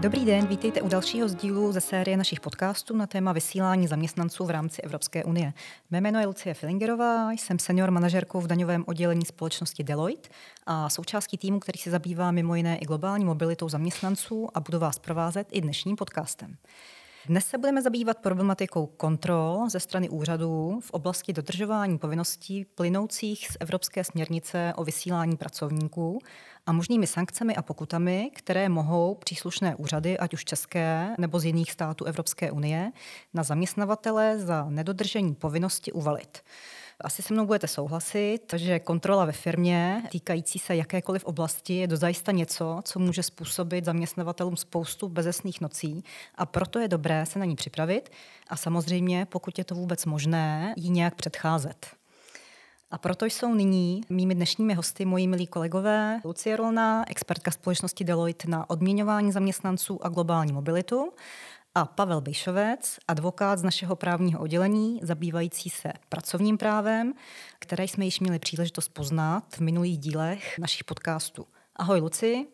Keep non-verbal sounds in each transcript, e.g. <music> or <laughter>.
Dobrý den, vítejte u dalšího z dílu ze série našich podcastů na téma vysílání zaměstnanců v rámci Evropské unie. Mé jméno je Lucie Filingerová, jsem senior manažerkou v daňovém oddělení společnosti Deloitte a součástí týmu, který se zabývá mimo jiné i globální mobilitou zaměstnanců a budu vás provázet i dnešním podcastem. Dnes se budeme zabývat problematikou kontrol ze strany úřadů v oblasti dodržování povinností plynoucích z Evropské směrnice o vysílání pracovníků a možnými sankcemi a pokutami, které mohou příslušné úřady, ať už české nebo z jiných států Evropské unie, na zaměstnavatele za nedodržení povinnosti uvalit. Asi se mnou budete souhlasit, že kontrola ve firmě týkající se jakékoliv oblasti je dozajista něco, co může způsobit zaměstnavatelům spoustu bezesných nocí. A proto je dobré se na ní připravit. A samozřejmě, pokud je to vůbec možné, jí nějak předcházet. A proto jsou nyní mými dnešními hosty moji milí kolegové. Lucie Rolná, expertka společnosti Deloitte na odměňování zaměstnanců a globální mobilitu a Pavel Bejšovec, advokát z našeho právního oddělení, zabývající se pracovním právem, které jsme již měli příležitost poznat v minulých dílech našich podcastů. Ahoj Luci,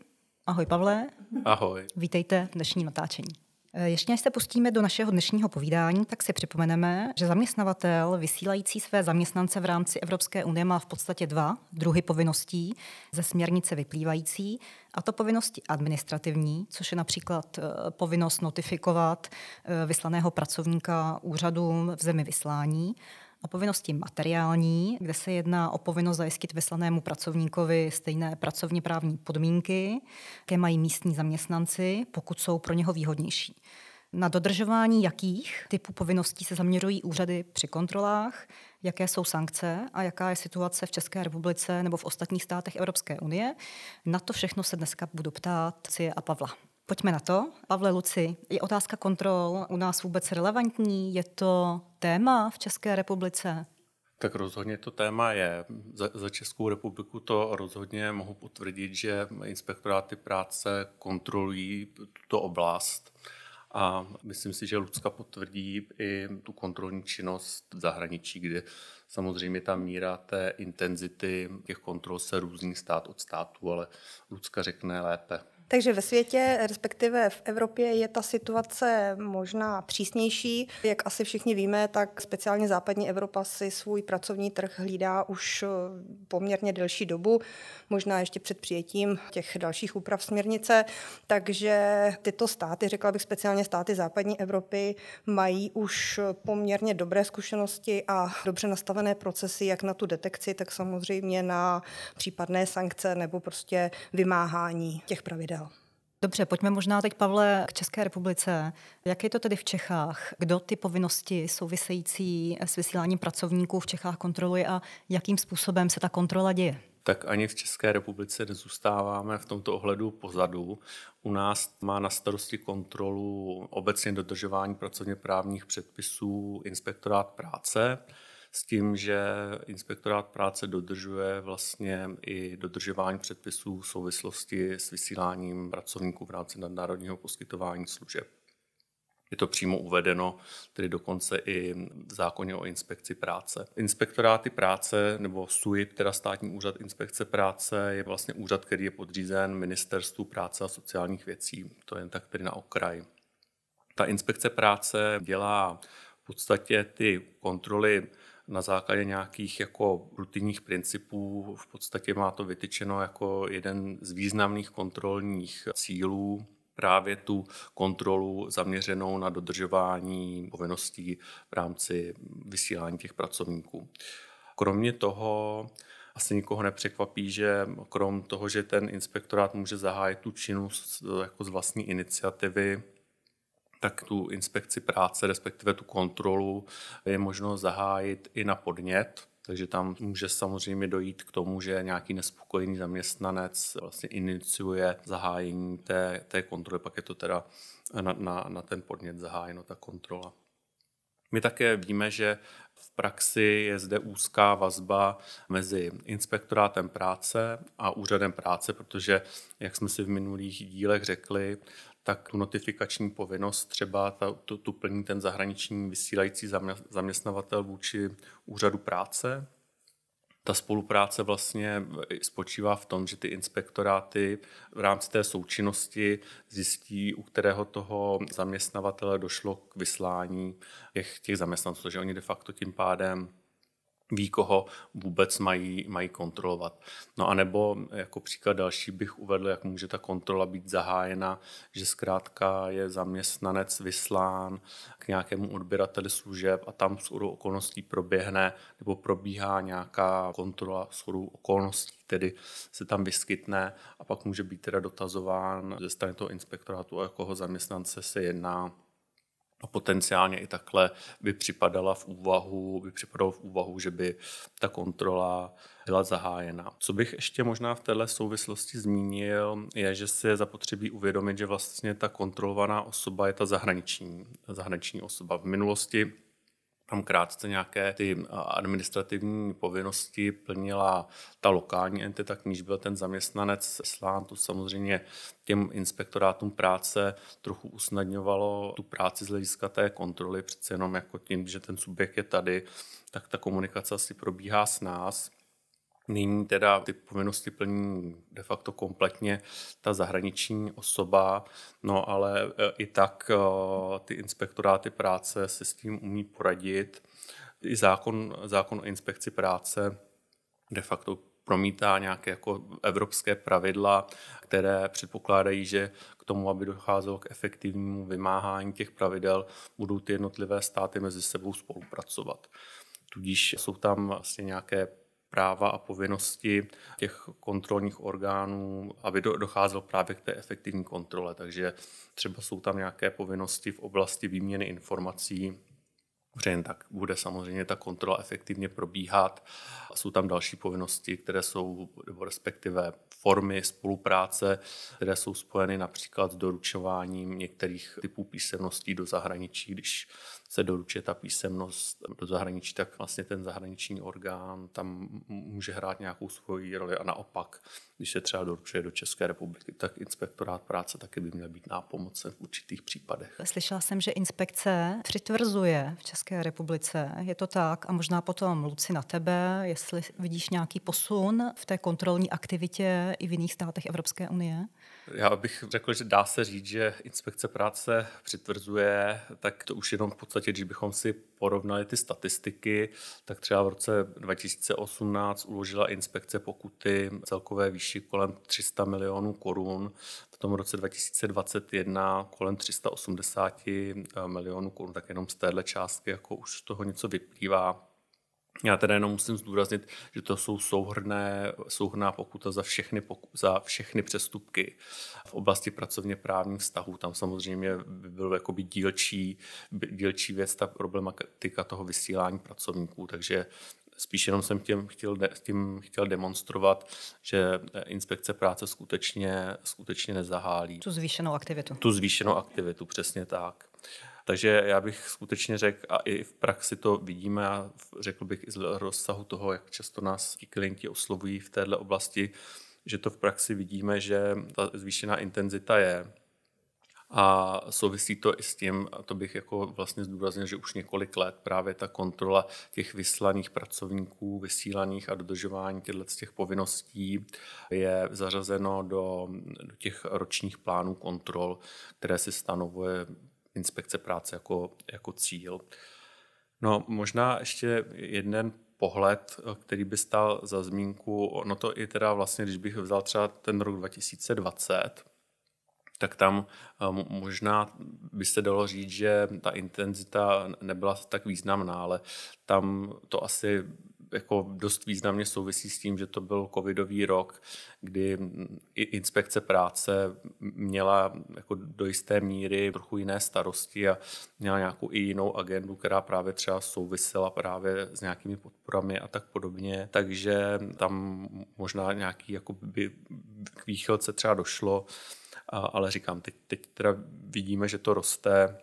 ahoj Pavle. Ahoj. Vítejte v dnešním natáčení. Eh, ještě než se pustíme do našeho dnešního povídání, tak si připomeneme, že zaměstnavatel vysílající své zaměstnance v rámci Evropské unie má v podstatě dva druhy povinností ze směrnice vyplývající, a to povinnosti administrativní, což je například eh, povinnost notifikovat eh, vyslaného pracovníka úřadům v zemi vyslání, a povinnosti materiální, kde se jedná o povinnost zajistit vyslanému pracovníkovi stejné pracovně právní podmínky, jaké mají místní zaměstnanci, pokud jsou pro něho výhodnější. Na dodržování jakých typů povinností se zaměřují úřady při kontrolách, jaké jsou sankce a jaká je situace v České republice nebo v ostatních státech Evropské unie. Na to všechno se dneska budu ptát Cie a Pavla. Pojďme na to. Pavle Luci, je otázka kontrol u nás vůbec relevantní? Je to téma v České republice? Tak rozhodně to téma je. Za, za Českou republiku to rozhodně mohu potvrdit, že inspektoráty práce kontrolují tuto oblast. A myslím si, že Lucka potvrdí i tu kontrolní činnost v zahraničí, kde samozřejmě ta míra té intenzity těch kontrol se různý stát od státu, ale Lucka řekne lépe. Takže ve světě, respektive v Evropě, je ta situace možná přísnější. Jak asi všichni víme, tak speciálně západní Evropa si svůj pracovní trh hlídá už eh, poměrně delší dobu, možná ještě před přijetím těch dalších úprav směrnice. Takže tyto státy, řekla bych speciálně státy západní Evropy, mají už poměrně dobré zkušenosti a dobře nastavené procesy, jak na tu detekci, tak samozřejmě na případné sankce nebo prostě vymáhání těch pravidel. Dobře, pojďme možná teď, Pavle, k České republice. Jak je to tedy v Čechách? Kdo ty povinnosti související s vysíláním pracovníků v Čechách kontroluje a jakým způsobem se ta kontrola děje? Tak ani v České republice nezůstáváme v tomto ohledu pozadu. U nás má na starosti kontrolu obecně dodržování pracovně právních předpisů inspektorát práce s tím, že inspektorát práce dodržuje vlastně i dodržování předpisů v souvislosti s vysíláním pracovníků v rámci nadnárodního poskytování služeb. Je to přímo uvedeno, tedy dokonce i v zákoně o inspekci práce. Inspektoráty práce nebo SUIP, teda státní úřad inspekce práce, je vlastně úřad, který je podřízen Ministerstvu práce a sociálních věcí. To je tak tedy na okraj. Ta inspekce práce dělá v podstatě ty kontroly na základě nějakých jako rutinních principů. V podstatě má to vytyčeno jako jeden z významných kontrolních cílů právě tu kontrolu zaměřenou na dodržování povinností v rámci vysílání těch pracovníků. Kromě toho asi nikoho nepřekvapí, že krom toho, že ten inspektorát může zahájit tu činnost jako z vlastní iniciativy, tak tu inspekci práce, respektive tu kontrolu, je možno zahájit i na podnět. Takže tam může samozřejmě dojít k tomu, že nějaký nespokojený zaměstnanec vlastně iniciuje zahájení té, té kontroly, pak je to teda na, na, na ten podnět zahájeno ta kontrola. My také víme, že v praxi je zde úzká vazba mezi inspektorátem práce a úřadem práce, protože, jak jsme si v minulých dílech řekli, tak tu notifikační povinnost třeba ta, tu, tu plní ten zahraniční vysílající zaměstnavatel vůči úřadu práce. Ta spolupráce vlastně spočívá v tom, že ty inspektoráty v rámci té součinnosti zjistí, u kterého toho zaměstnavatele došlo k vyslání těch, těch zaměstnanců, takže oni de facto tím pádem ví, koho vůbec mají, mají kontrolovat. No a nebo jako příklad další bych uvedl, jak může ta kontrola být zahájena, že zkrátka je zaměstnanec vyslán k nějakému odběrateli služeb a tam s okolností proběhne nebo probíhá nějaká kontrola s okolností, tedy se tam vyskytne a pak může být teda dotazován ze strany toho inspektorátu, o jakého zaměstnance se jedná a potenciálně i takhle by připadala v úvahu, by připadalo v úvahu, že by ta kontrola byla zahájena. Co bych ještě možná v této souvislosti zmínil, je, že si je zapotřebí uvědomit, že vlastně ta kontrolovaná osoba je ta zahraniční, zahraniční osoba. V minulosti tam krátce nějaké ty administrativní povinnosti plnila ta lokální entita, k níž byl ten zaměstnanec slán. To samozřejmě těm inspektorátům práce trochu usnadňovalo tu práci z hlediska té kontroly, přece jenom jako tím, že ten subjekt je tady, tak ta komunikace asi probíhá s nás. Nyní teda ty povinnosti plní de facto kompletně ta zahraniční osoba, no ale e, i tak e, ty inspektoráty práce se s tím umí poradit. I zákon, zákon o inspekci práce de facto promítá nějaké jako evropské pravidla, které předpokládají, že k tomu, aby docházelo k efektivnímu vymáhání těch pravidel, budou ty jednotlivé státy mezi sebou spolupracovat. Tudíž jsou tam vlastně nějaké práva a povinnosti těch kontrolních orgánů, aby docházelo právě k té efektivní kontrole. Takže třeba jsou tam nějaké povinnosti v oblasti výměny informací, Protože jen tak bude samozřejmě ta kontrola efektivně probíhat. A jsou tam další povinnosti, které jsou, nebo respektive formy spolupráce, které jsou spojeny například s doručováním některých typů písemností do zahraničí, když se doručuje ta písemnost do zahraničí, tak vlastně ten zahraniční orgán tam může hrát nějakou svoji roli a naopak, když se třeba doručuje do České republiky, tak inspektorát práce taky by měl být nápomocen v určitých případech. Slyšela jsem, že inspekce přitvrzuje v České republice. Je to tak? A možná potom, Luci, na tebe, jestli vidíš nějaký posun v té kontrolní aktivitě i v jiných státech Evropské unie? Já bych řekl, že dá se říct, že inspekce práce přitvrzuje, tak to už jenom v podstatě, když bychom si porovnali ty statistiky, tak třeba v roce 2018 uložila inspekce pokuty celkové výši kolem 300 milionů korun, v tom roce 2021 kolem 380 milionů korun, tak jenom z téhle částky jako už z toho něco vyplývá. Já teda jenom musím zdůraznit, že to jsou souhrné, souhrná pokuta za všechny, poku, za všechny přestupky v oblasti pracovně právních vztahů. Tam samozřejmě by byl jakoby dílčí, dílčí věc ta problematika toho vysílání pracovníků, takže spíš jenom jsem tím chtěl, tím chtěl demonstrovat, že inspekce práce skutečně, skutečně nezahálí. Tu zvýšenou aktivitu. Tu zvýšenou aktivitu, přesně tak. Takže já bych skutečně řekl, a i v praxi to vidíme, a řekl bych i z rozsahu toho, jak často nás ti klienti oslovují v této oblasti, že to v praxi vidíme, že ta zvýšená intenzita je. A souvisí to i s tím, a to bych jako vlastně zdůraznil, že už několik let právě ta kontrola těch vyslaných pracovníků, vysílaných a dodržování těchto těch povinností je zařazeno do, do těch ročních plánů kontrol, které si stanovuje inspekce práce jako, jako cíl. No možná ještě jeden pohled, který by stál za zmínku, no to i teda vlastně, když bych vzal třeba ten rok 2020, tak tam eh, možná by se dalo říct, že ta intenzita nebyla tak významná, ale tam to asi jako dost významně souvisí s tím, že to byl covidový rok, kdy i inspekce práce měla jako do jisté míry trochu jiné starosti a měla nějakou i jinou agendu, která právě třeba souvisela právě s nějakými podporami a tak podobně. Takže tam možná nějaký jako by k výchylce třeba došlo, ale říkám, teď, teď teda vidíme, že to roste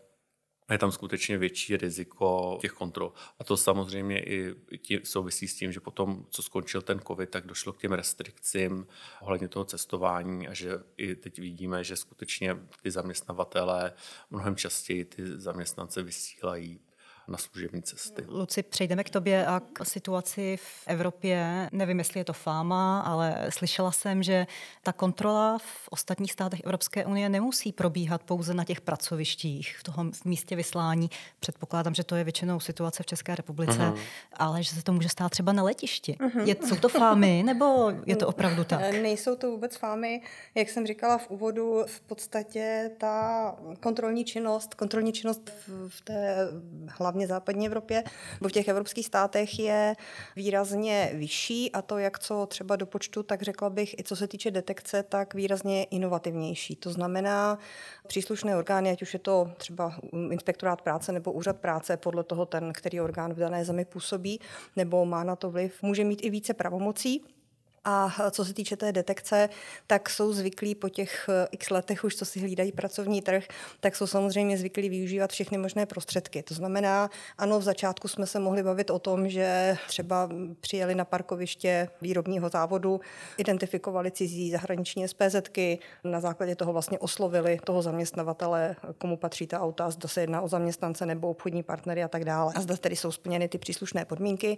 je tam skutečně větší riziko těch kontrol. A to samozřejmě i tí, souvisí s tím, že potom, co skončil ten covid, tak došlo k těm restrikcím ohledně toho cestování a že i teď vidíme, že skutečně ty zaměstnavatelé mnohem častěji ty zaměstnance vysílají na služební cesty. Luci, přejdeme k tobě a k situaci v Evropě. Nevím, jestli je to fáma, ale slyšela jsem, že ta kontrola v ostatních státech Evropské unie nemusí probíhat pouze na těch pracovištích, v tom v místě vyslání. Předpokládám, že to je většinou situace v České republice, uh-huh. ale že se to může stát třeba na letišti. Uh-huh. Je, jsou to fámy, nebo je to opravdu tak? Nejsou to vůbec fámy. Jak jsem říkala v úvodu, v podstatě ta kontrolní činnost, kontrolní činnost v té hlavně západní Evropě, nebo v těch evropských státech je výrazně vyšší a to jak co třeba do počtu, tak řekla bych i co se týče detekce, tak výrazně inovativnější. To znamená, příslušné orgány, ať už je to třeba inspektorát práce nebo úřad práce, podle toho ten, který orgán v dané zemi působí, nebo má na to vliv, může mít i více pravomocí a co se týče té detekce, tak jsou zvyklí po těch eh, x letech už, co si hlídají pracovní trh, tak jsou samozřejmě zvyklí využívat všechny možné prostředky. To znamená, ano, v začátku jsme se mohli bavit o tom, že třeba přijeli na parkoviště výrobního závodu, identifikovali cizí zahraniční SPZky, na základě toho vlastně oslovili toho zaměstnavatele, komu patří ta auta, zda se jedná o zaměstnance nebo obchodní partnery a tak dále. A zda tedy jsou splněny ty příslušné podmínky.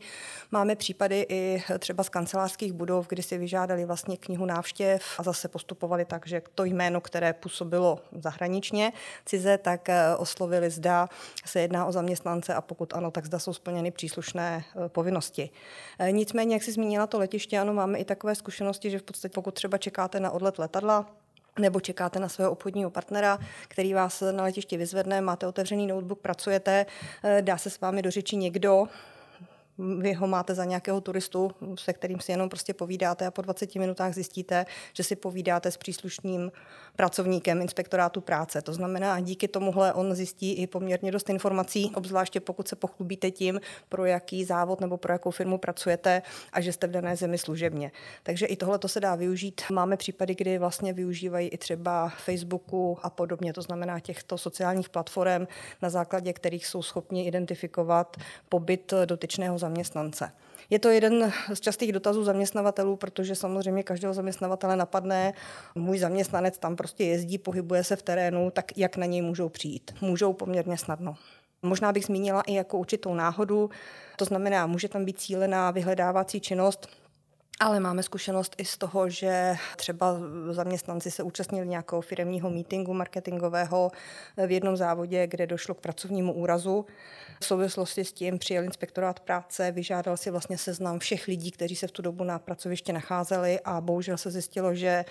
Máme případy i třeba z kancelářských budov, kdy si vyžádali vlastně knihu návštěv a zase postupovali tak, že to jméno, které působilo zahraničně cize, tak eh, oslovili zda se jedná o zaměstnance a pokud ano, tak zda jsou splněny příslušné eh, povinnosti. Eh, nicméně, jak si zmínila to letiště, ano, máme i takové zkušenosti, že v podstatě pokud třeba čekáte na odlet letadla, nebo čekáte na svého obchodního partnera, který vás na letišti vyzvedne, máte otevřený notebook, pracujete, dá se s vámi do řeči někdo, vy ho máte za nějakého turistu, se kterým si jenom prostě povídáte a po 20 minutách zjistíte, že si povídáte s příslušným pracovníkem inspektorátu práce. To znamená, díky tomuhle on zjistí i poměrně dost informací, obzvláště pokud se pochlubíte tím, pro jaký závod nebo pro jakou firmu pracujete a že jste v dané zemi služebně. Takže i tohle to se dá využít. Máme případy, kdy vlastně využívají i třeba Facebooku a podobně, to znamená těchto sociálních platform, na základě kterých jsou schopni identifikovat pobyt dotyčného zaměstnance. Je to jeden z častých dotazů zaměstnavatelů, protože samozřejmě každého zaměstnavatele napadne, můj zaměstnanec tam prostě jezdí, pohybuje se v terénu, tak jak na něj můžou přijít? Můžou poměrně snadno. Možná bych zmínila i jako určitou náhodu, to znamená, může tam být cílená vyhledávací činnost, ale máme zkušenost i z toho, že třeba zaměstnanci se účastnili nějakého firmního meetingu marketingového v jednom závodě, kde došlo k pracovnímu úrazu. V souvislosti s tím přijel inspektorát práce, vyžádal si vlastně seznam všech lidí, kteří se v tu dobu na pracovišti nacházeli a bohužel se zjistilo, že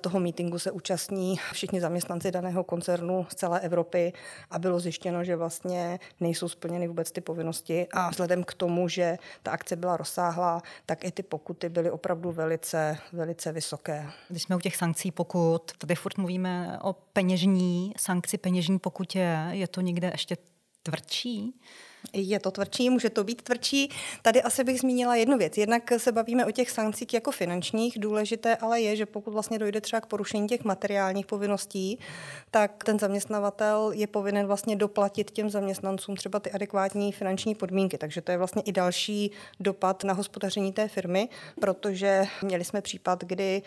toho mítingu se účastní všichni zaměstnanci daného koncernu z celé Evropy a bylo zjištěno, že vlastně nejsou splněny vůbec ty povinnosti a vzhledem k tomu, že ta akce byla rozsáhlá, tak i ty pokuty byly opravdu velice, velice vysoké. Když jsme u těch sankcí pokut, tady furt mluvíme o peněžní sankci, peněžní pokutě, je to někde ještě tvrdší? Je to tvrdší, může to být tvrdší. Tady asi bych zmínila jednu věc. Jednak se bavíme o těch sankcích jako finančních. Důležité ale je, že pokud vlastně dojde třeba k porušení těch materiálních povinností, tak ten zaměstnavatel je povinen vlastně doplatit těm zaměstnancům třeba ty adekvátní finanční podmínky. Takže to je vlastně i další dopad na hospodaření té firmy, protože měli jsme případ, kdy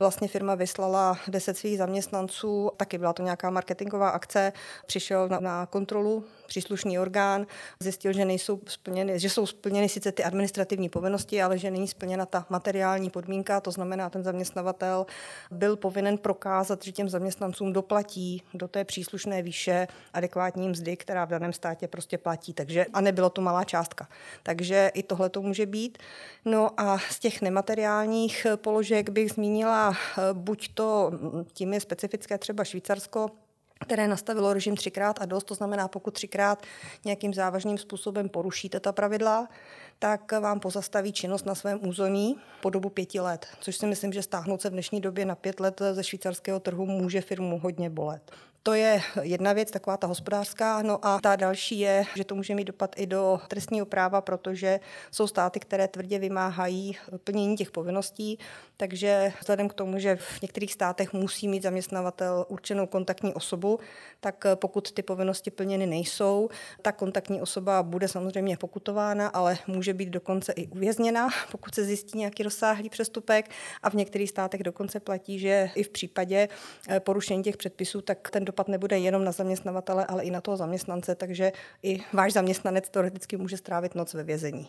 Vlastně firma vyslala 10 svých zaměstnanců, taky byla to nějaká marketingová akce, přišel na, na kontrolu příslušný orgán, zjistil, že nejsou splněny, že jsou splněny sice ty administrativní povinnosti, ale že není splněna ta materiální podmínka, to znamená, ten zaměstnavatel byl povinen prokázat, že těm zaměstnancům doplatí do té příslušné výše adekvátní mzdy, která v daném státě prostě platí. Takže, a nebylo to malá částka. Takže i tohle to může být. No a z těch nemateriálních položek bych zmínila Buď to mm, tím je specifické třeba Švýcarsko, které nastavilo režim třikrát a dost, to znamená, pokud třikrát nějakým závažným způsobem porušíte ta pravidla, tak vám pozastaví činnost na svém území po dobu pěti let, což si myslím, že stáhnout se v dnešní době na pět let ze švýcarského trhu může firmu hodně bolet. To je jedna věc, taková ta hospodářská. No a ta další je, že to může mít dopad i do trestního práva, protože jsou státy, které tvrdě vymáhají plnění těch povinností. Takže vzhledem k tomu, že v některých státech musí mít zaměstnavatel určenou kontaktní osobu, tak pokud ty povinnosti plněny nejsou, tak kontaktní osoba bude samozřejmě pokutována, ale může být dokonce i uvězněna, pokud se zjistí nějaký rozsáhlý přestupek. A v některých státech dokonce platí, že i v případě porušení těch předpisů, tak ten dopad nebude jenom na zaměstnavatele, ale i na toho zaměstnance, takže i váš zaměstnanec teoreticky může strávit noc ve vězení.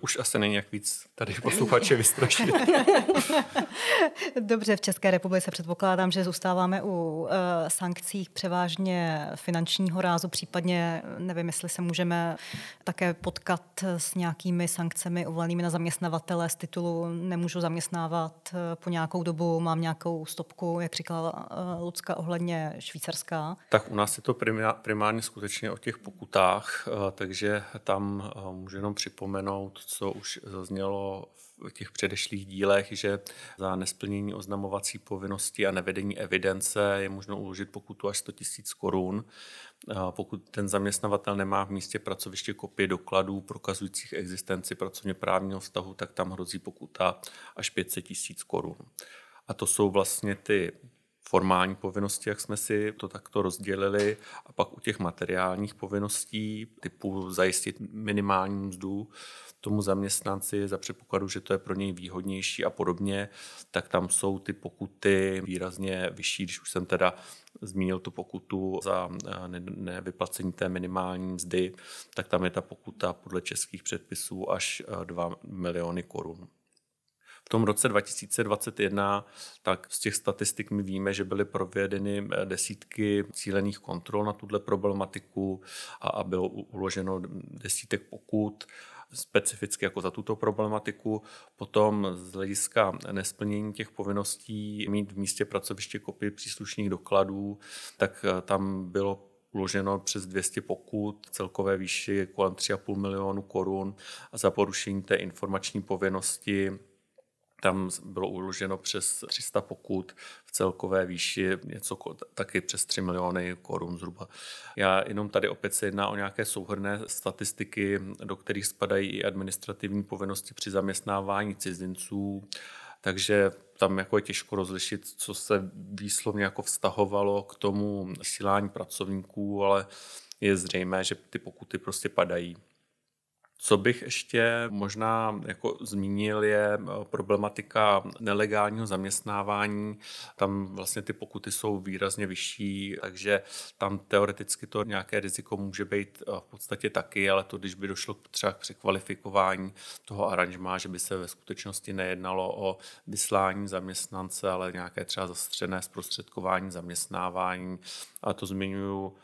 Už asi není jak víc tady posluchače vystrašit. <laughs> Dobře, v České republice předpokládám, že zůstáváme u uh, sankcí převážně finančního rázu, případně nevím, jestli se můžeme také potkat s nějakými sankcemi uvolenými na zaměstnavatele z titulu nemůžu zaměstnávat eh, po nějakou dobu, mám nějakou stopku, jak říkala uh, Lucka ohledně švýcarská. Tak u nás je to primárně skutečně o těch pokutách, takže tam můžu jenom připomenout co už zaznělo v těch předešlých dílech, že za nesplnění oznamovací povinnosti a nevedení evidence je možno uložit pokutu až 100 000 korun. Pokud ten zaměstnavatel nemá v místě pracoviště kopie dokladů prokazujících existenci pracovně právního vztahu, tak tam hrozí pokuta až 500 000 korun. A to jsou vlastně ty formální povinnosti, jak jsme si to takto rozdělili, a pak u těch materiálních povinností typu zajistit minimální mzdu tomu zaměstnanci za předpokladu, že to je pro něj výhodnější a podobně, tak tam jsou ty pokuty výrazně vyšší, když už jsem teda zmínil tu pokutu za eh, nevyplacení té minimální mzdy, tak tam je ta pokuta podle českých předpisů až 2 eh, miliony korun. V tom roce 2021, tak z těch statistik my víme, že byly provedeny eh, desítky cílených kontrol na tuhle problematiku a, a bylo uloženo desítek pokut specificky jako za tuto problematiku. Potom z hlediska nesplnění těch povinností mít v místě pracoviště kopii příslušných dokladů, tak eh, tam bylo uloženo přes 200 pokut, celkové výši kolem 3,5 milionu korun a za porušení té informační povinnosti tam bylo uloženo přes 300 pokut v celkové výši něco taky přes 3 miliony korun zhruba. Já jenom tady opět se jedná o nějaké souhrné statistiky, do kterých spadají i administrativní povinnosti při zaměstnávání cizinců, takže tam jako je těžko rozlišit, co se výslovně jako vztahovalo k tomu vysílání pracovníků, ale je zřejmé, že ty pokuty prostě padají. Co bych ještě možná jako zmínil je eh, problematika nelegálního zaměstnávání. Tam vlastně ty pokuty jsou výrazně vyšší, takže tam teoreticky to nějaké riziko může být eh, v podstatě taky, ale to, když by došlo třeba k překvalifikování toho aranžmá, že by se ve skutečnosti nejednalo o vyslání zaměstnance, ale nějaké třeba zastřené zprostředkování zaměstnávání. A to zmiňuji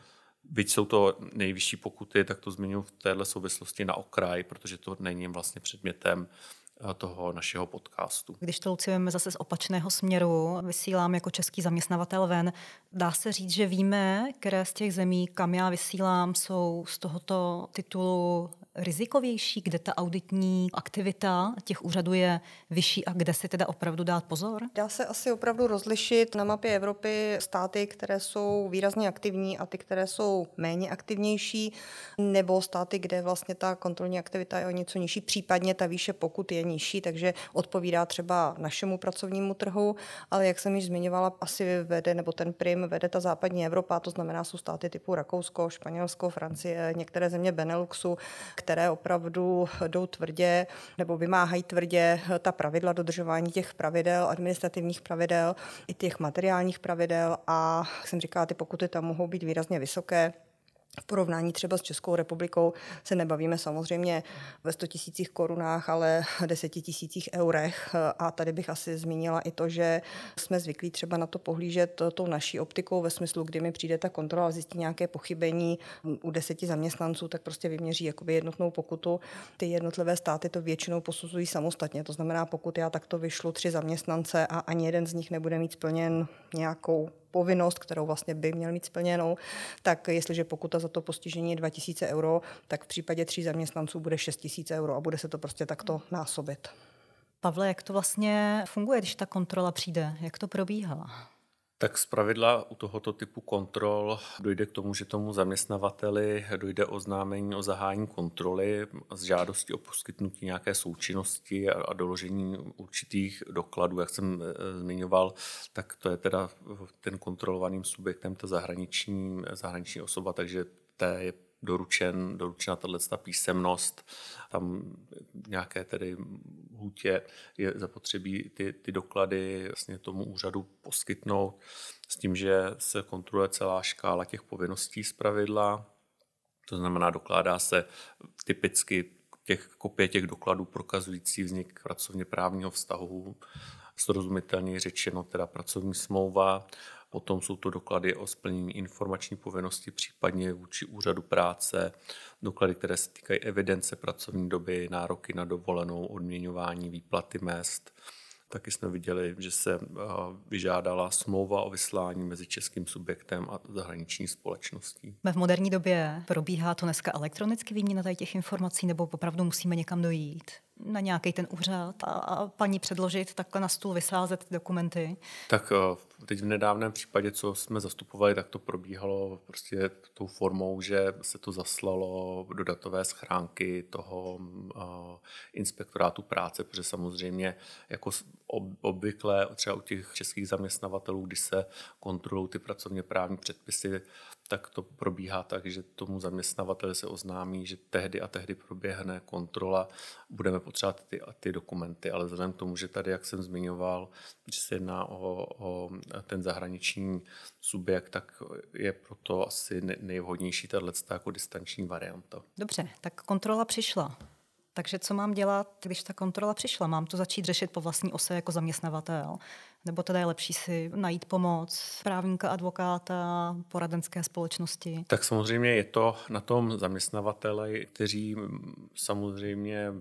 byť jsou to nejvyšší pokuty, tak to zmiňuji v této souvislosti na okraj, protože to není vlastně předmětem eh, toho našeho podcastu. Když to lucujeme zase z opačného směru, vysílám jako český zaměstnavatel ven, dá se říct, že víme, které z těch zemí, kam já vysílám, jsou z tohoto titulu rizikovější, kde ta auditní aktivita těch úřadů je vyšší a kde si teda opravdu dát pozor? Dá se asi opravdu rozlišit na mapě Evropy státy, které jsou výrazně aktivní a ty, které jsou méně aktivnější, nebo státy, kde vlastně ta kontrolní aktivita je o něco nižší, případně ta výše pokud je nižší, takže odpovídá třeba našemu pracovnímu trhu, ale jak jsem již zmiňovala, asi vede, nebo ten prim vede ta západní Evropa, to znamená, jsou státy typu Rakousko, Španělsko, Francie, některé země Beneluxu, které opravdu jdou tvrdě nebo vymáhají tvrdě ta pravidla, dodržování těch pravidel, administrativních pravidel, i těch materiálních pravidel a, jak jsem říkala, ty pokuty tam mohou být výrazně vysoké. V porovnání třeba s Českou republikou se nebavíme samozřejmě ve 100 tisících korunách, ale <laughs> 10 tisících eurech. A tady bych asi zmínila i to, že jsme zvyklí třeba na to pohlížet tou naší optikou ve smyslu, kdy mi přijde ta kontrola, zjistí nějaké pochybení u deseti zaměstnanců, tak prostě vyměří jakoby jednotnou pokutu. Ty jednotlivé státy to většinou posuzují samostatně. To znamená, pokud já takto vyšlu tři zaměstnance a ani jeden z nich nebude mít splněn nějakou povinnost, kterou vlastně by měl mít splněnou, tak jestliže pokuta za to postižení je 2000 euro, tak v případě tří zaměstnanců bude 6000 euro a bude se to prostě takto násobit. Pavle, jak to vlastně funguje, když ta kontrola přijde? Jak to probíhá? Tak z pravidla u tohoto typu kontrol dojde k tomu, že tomu zaměstnavateli dojde oznámení o zahájení kontroly s žádostí o poskytnutí nějaké součinnosti a doložení určitých dokladů. Jak jsem e, zmiňoval, tak to je teda ten kontrolovaným subjektem ta zahraniční, zahraniční osoba, takže té je doručen, doručena tato písemnost, tam nějaké tedy lhůtě je zapotřebí ty, ty doklady vlastně tomu úřadu poskytnout s tím, že se kontroluje celá škála těch povinností z pravidla. To znamená, dokládá se typicky těch kopie těch dokladů prokazující vznik pracovně právního vztahu, srozumitelně řečeno teda pracovní smlouva, Potom jsou to doklady o splnění informační povinnosti, případně vůči úřadu práce, doklady, které se týkají evidence pracovní doby, nároky na dovolenou, odměňování, výplaty mest. Taky jsme viděli, že se eh, vyžádala smlouva o vyslání mezi českým subjektem a zahraniční společností. V moderní době probíhá to dneska elektronicky výměna těch informací, nebo opravdu musíme někam dojít? Na nějaký ten úřad a, a paní předložit, takhle na stůl vysázet dokumenty? Tak eh, teď v nedávném případě, co jsme zastupovali, tak to probíhalo prostě tou formou, že se to zaslalo do datové schránky toho uh, inspektorátu práce, protože samozřejmě jako obvykle třeba u těch českých zaměstnavatelů, kdy se kontrolují ty pracovně právní předpisy, tak to probíhá tak, že tomu zaměstnavateli se oznámí, že tehdy a tehdy proběhne kontrola, budeme potřebovat ty, ty dokumenty, ale vzhledem k tomu, že tady, jak jsem zmiňoval, že se jedná o, o ten zahraniční subjekt, tak je proto asi nejvhodnější tato jako distanční varianta. Dobře, tak kontrola přišla. Takže co mám dělat, když ta kontrola přišla? Mám to začít řešit po vlastní ose jako zaměstnavatel? Nebo teda je lepší si najít pomoc právníka, advokáta, poradenské společnosti? Tak samozřejmě je to na tom zaměstnavateli, kteří samozřejmě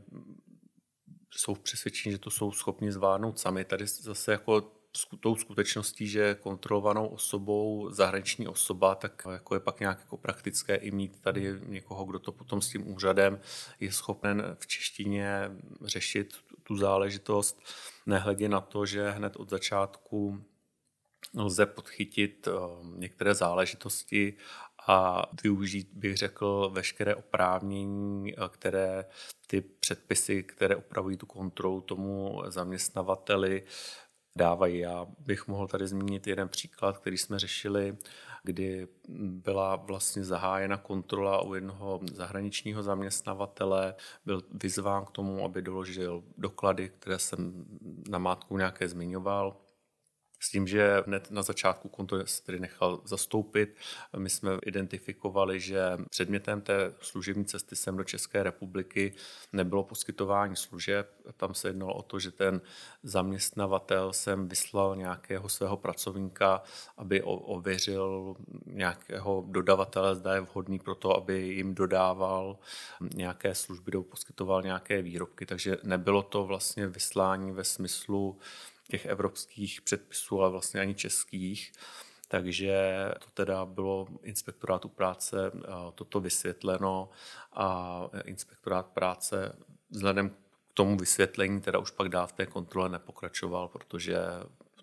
jsou přesvědčeni, že to jsou schopni zvládnout sami. Tady zase jako tou skutečností, že kontrolovanou osobou zahraniční osoba, tak jako je pak nějak jako praktické i mít tady někoho, kdo to potom s tím úřadem je schopen v češtině řešit tu záležitost, nehledě na to, že hned od začátku lze podchytit eh, některé záležitosti a využít, bych řekl, veškeré oprávnění, eh, které ty předpisy, které upravují tu kontrolu tomu zaměstnavateli, dávají. Já bych mohl tady zmínit jeden příklad, který jsme řešili, kdy byla vlastně zahájena kontrola u jednoho zahraničního zaměstnavatele, byl vyzván k tomu, aby doložil doklady, které jsem na mátku nějaké zmiňoval s tím, že hned na začátku konto se tedy nechal zastoupit. My jsme identifikovali, že předmětem té služební cesty sem do České republiky nebylo poskytování služeb. Tam se jednalo o to, že ten zaměstnavatel sem vyslal nějakého svého pracovníka, aby ověřil nějakého dodavatele, zda je vhodný pro to, aby jim dodával nějaké služby nebo poskytoval nějaké výrobky. Takže nebylo to vlastně vyslání ve smyslu těch evropských předpisů, ale vlastně ani českých. Takže to teda bylo inspektorátu práce toto vysvětleno a inspektorát práce vzhledem k tomu vysvětlení teda už pak dál v té kontrole nepokračoval, protože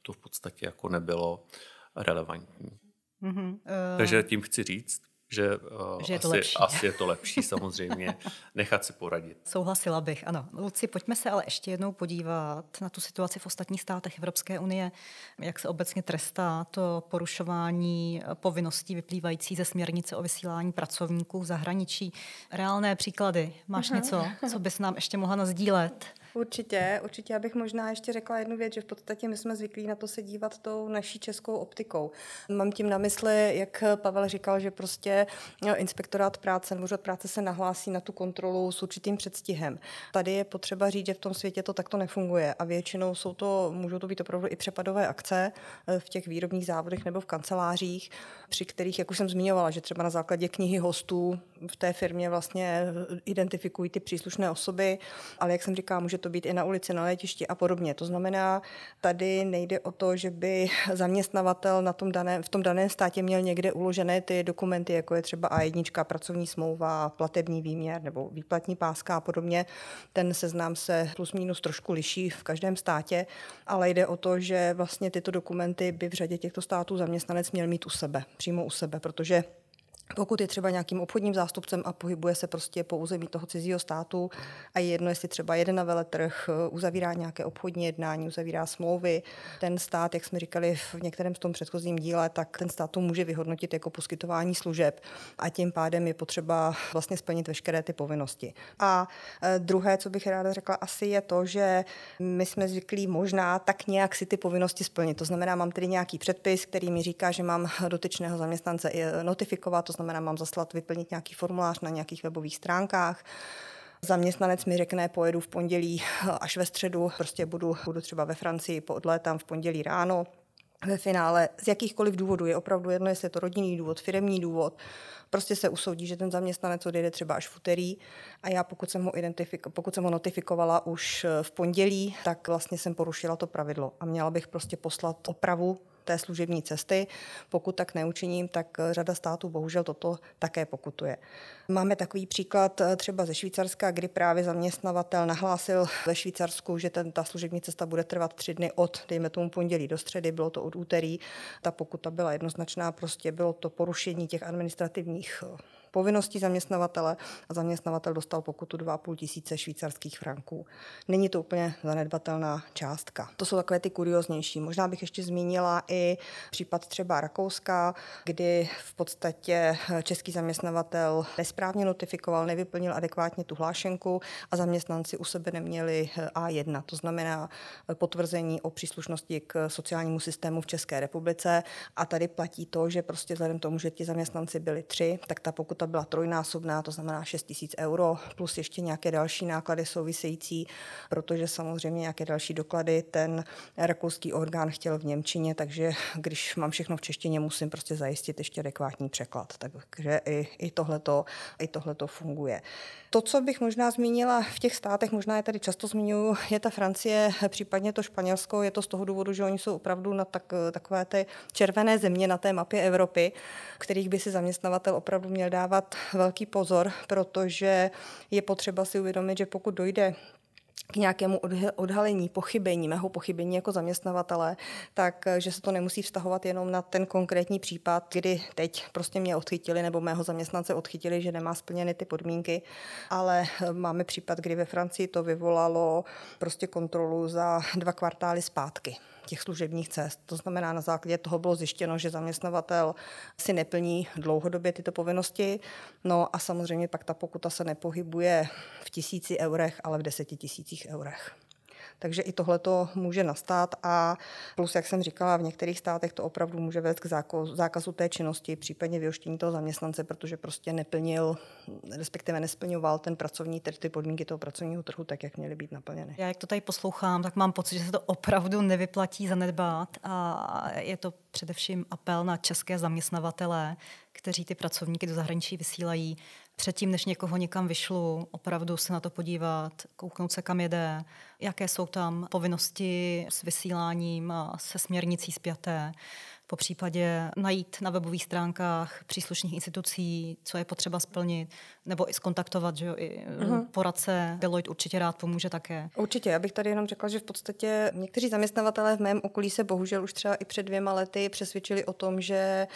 to v podstatě jako nebylo relevantní. Mm-hmm. Uh... Takže tím chci říct, že, uh, že je to asi, lepší. asi je to lepší samozřejmě nechat si poradit. Souhlasila bych, ano. Luci, pojďme se ale ještě jednou podívat na tu situaci v ostatních státech Evropské unie, jak se obecně trestá to porušování povinností vyplývající ze směrnice o vysílání pracovníků v zahraničí. Reálné příklady. Máš uh-huh. něco, co bys nám ještě mohla nazdílet? Určitě, určitě. Já bych možná ještě řekla jednu věc, že v podstatě my jsme zvyklí na to se dívat tou naší českou optikou. Mám tím na mysli, jak Pavel říkal, že prostě inspektorát práce nebo úřad práce se nahlásí na tu kontrolu s určitým předstihem. Tady je potřeba říct, že v tom světě to takto nefunguje a většinou jsou to, můžou to být opravdu i přepadové akce eh, v těch výrobních závodech nebo v kancelářích, při kterých, jak už jsem zmiňovala, že třeba na základě knihy hostů v té firmě vlastně identifikují ty příslušné osoby, ale jak jsem říkala, může to to být i na ulici, na letišti a podobně. To znamená, tady nejde o to, že by zaměstnavatel na tom daném, v tom daném státě měl někde uložené ty dokumenty, jako je třeba A1, pracovní smlouva, platební výměr nebo výplatní páska a podobně. Ten seznám se plus minus trošku liší v každém státě, ale jde o to, že vlastně tyto dokumenty by v řadě těchto států zaměstnanec měl mít u sebe, přímo u sebe, protože pokud je třeba nějakým obchodním zástupcem a pohybuje se prostě po území toho cizího státu a je jedno, jestli třeba jede na veletrh, uzavírá nějaké obchodní jednání, uzavírá smlouvy, ten stát, jak jsme říkali v některém z tom předchozím díle, tak ten stát to může vyhodnotit jako poskytování služeb a tím pádem je potřeba vlastně splnit veškeré ty povinnosti. A e, druhé, co bych ráda řekla, asi je to, že my jsme zvyklí možná tak nějak si ty povinnosti splnit. To znamená, mám tedy nějaký předpis, který mi říká, že mám dotyčného zaměstnance notifikovat, to znamená, mám zaslat, vyplnit nějaký formulář na nějakých webových stránkách. Zaměstnanec mi řekne, pojedu v pondělí <laughs> až ve středu, prostě budu, budu třeba ve Francii, odlétám v pondělí ráno, ve finále z jakýchkoliv důvodů je opravdu jedno, jestli je to rodinný důvod, firemní důvod, prostě se usoudí, že ten zaměstnanec odjede třeba až v úterý a já pokud jsem ho, identifiko- pokud jsem ho notifikovala už v pondělí, tak vlastně jsem porušila to pravidlo a měla bych prostě poslat opravu té služební cesty. Pokud tak neučiním, tak řada států bohužel toto také pokutuje. Máme takový příklad eh, třeba ze Švýcarska, kdy právě zaměstnavatel nahlásil ve Švýcarsku, že ten, ta služební cesta bude trvat tři dny od, dejme tomu pondělí do středy, bylo to od úterý. Ta pokuta byla jednoznačná, prostě bylo to porušení těch administrativních eh, povinností zaměstnavatele a zaměstnavatel dostal pokutu 2,5 tisíce švýcarských franků. Není to úplně zanedbatelná částka. To jsou takové ty kurioznější. Možná bych ještě zmínila i případ třeba Rakouska, kdy v podstatě český zaměstnavatel nesprávně notifikoval, nevyplnil adekvátně tu hlášenku a zaměstnanci u sebe neměli A1, to znamená potvrzení o příslušnosti k sociálnímu systému v České republice. A tady platí to, že prostě vzhledem tomu, že ti zaměstnanci byli tři, tak ta pokuta byla trojnásobná, to znamená 6 tisíc euro, plus ještě nějaké další náklady související, protože samozřejmě nějaké další doklady ten rakouský orgán chtěl v Němčině, takže když mám všechno v češtině, musím prostě zajistit ještě adekvátní překlad. Takže i, i tohleto, i tohleto funguje. To, co bych možná zmínila v těch státech, možná je tady často zmiňuji, je ta Francie, případně to Španělsko. Je to z toho důvodu, že oni jsou opravdu na tak, takové ty červené země na té mapě Evropy, kterých by si zaměstnavatel opravdu měl dávat velký pozor, protože je potřeba si uvědomit, že pokud dojde k nějakému odhalení, pochybení, mého pochybení jako zaměstnavatele, tak eh, že se to nemusí vztahovat jenom na ten konkrétní případ, kdy teď prostě mě odchytili nebo mého zaměstnance odchytili, že nemá splněny ty podmínky, ale eh, máme případ, kdy ve Francii to vyvolalo prostě kontrolu za dva kvartály zpátky těch služebních cest. To znamená, na základě toho bylo zjištěno, že zaměstnavatel si neplní dlouhodobě tyto povinnosti. No a samozřejmě pak ta pokuta se nepohybuje v tisíci eurech, ale v deseti tisících eurech. Takže i tohle to může nastat a plus, jak jsem říkala, v některých státech to opravdu může vést k zákazu té činnosti, případně vyhoštění toho zaměstnance, protože prostě neplnil, respektive nesplňoval ten pracovní trh, ty podmínky toho pracovního trhu tak, jak měly být naplněny. Já jak to tady poslouchám, tak mám pocit, že se to opravdu nevyplatí zanedbát a je to především apel na české zaměstnavatele, kteří ty pracovníky do zahraničí vysílají, předtím, než někoho někam vyšlu, opravdu se na to podívat, kouknout se, kam jede, jaké jsou tam povinnosti s vysíláním a se směrnicí zpěté, po případě najít na webových stránkách příslušných institucí, co je potřeba splnit, nebo i skontaktovat, že jo, i uh-huh. poradce Deloitte určitě rád pomůže také. Určitě, já bych tady jenom řekla, že v podstatě někteří zaměstnavatelé v mém okolí se bohužel už třeba i před dvěma lety přesvědčili o tom, že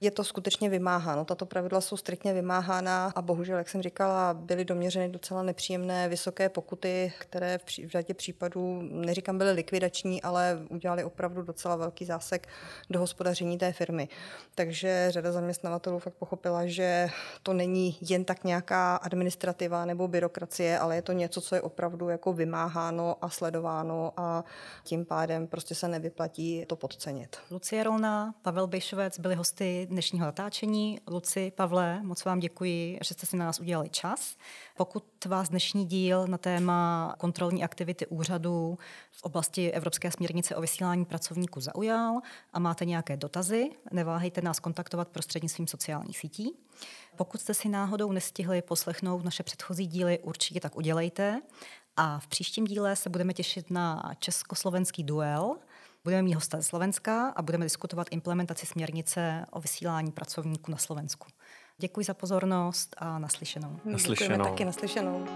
je to skutečně vymáháno. Tato pravidla jsou striktně vymáhána a bohužel, jak jsem říkala, byly doměřeny docela nepříjemné vysoké pokuty, které v, pří, v řadě případů, neříkám, byly likvidační, ale udělali opravdu docela velký zásek do hospodaření té firmy. Takže řada zaměstnavatelů fakt pochopila, že to není jen tak nějaká administrativa nebo byrokracie, ale je to něco, co je opravdu jako vymáháno a sledováno a tím pádem prostě se nevyplatí to podcenit. Lucie Rolna, Pavel Bejšovec byli hosty dnešního natáčení. Luci, Pavle, moc vám děkuji, že jste si na nás udělali čas. Pokud vás dnešní díl na téma kontrolní aktivity úřadu v oblasti Evropské směrnice o vysílání pracovníků zaujal a máte nějaké dotazy, neváhejte nás kontaktovat prostřednictvím sociálních sítí. Pokud jste si náhodou nestihli poslechnout naše předchozí díly, určitě tak udělejte. A v příštím díle se budeme těšit na československý duel – Budeme mít hosta ze Slovenska a budeme diskutovat implementaci směrnice o vysílání pracovníků na Slovensku. Děkuji za pozornost a naslyšenou. Naslyšenou. Děkujeme taky naslyšenou.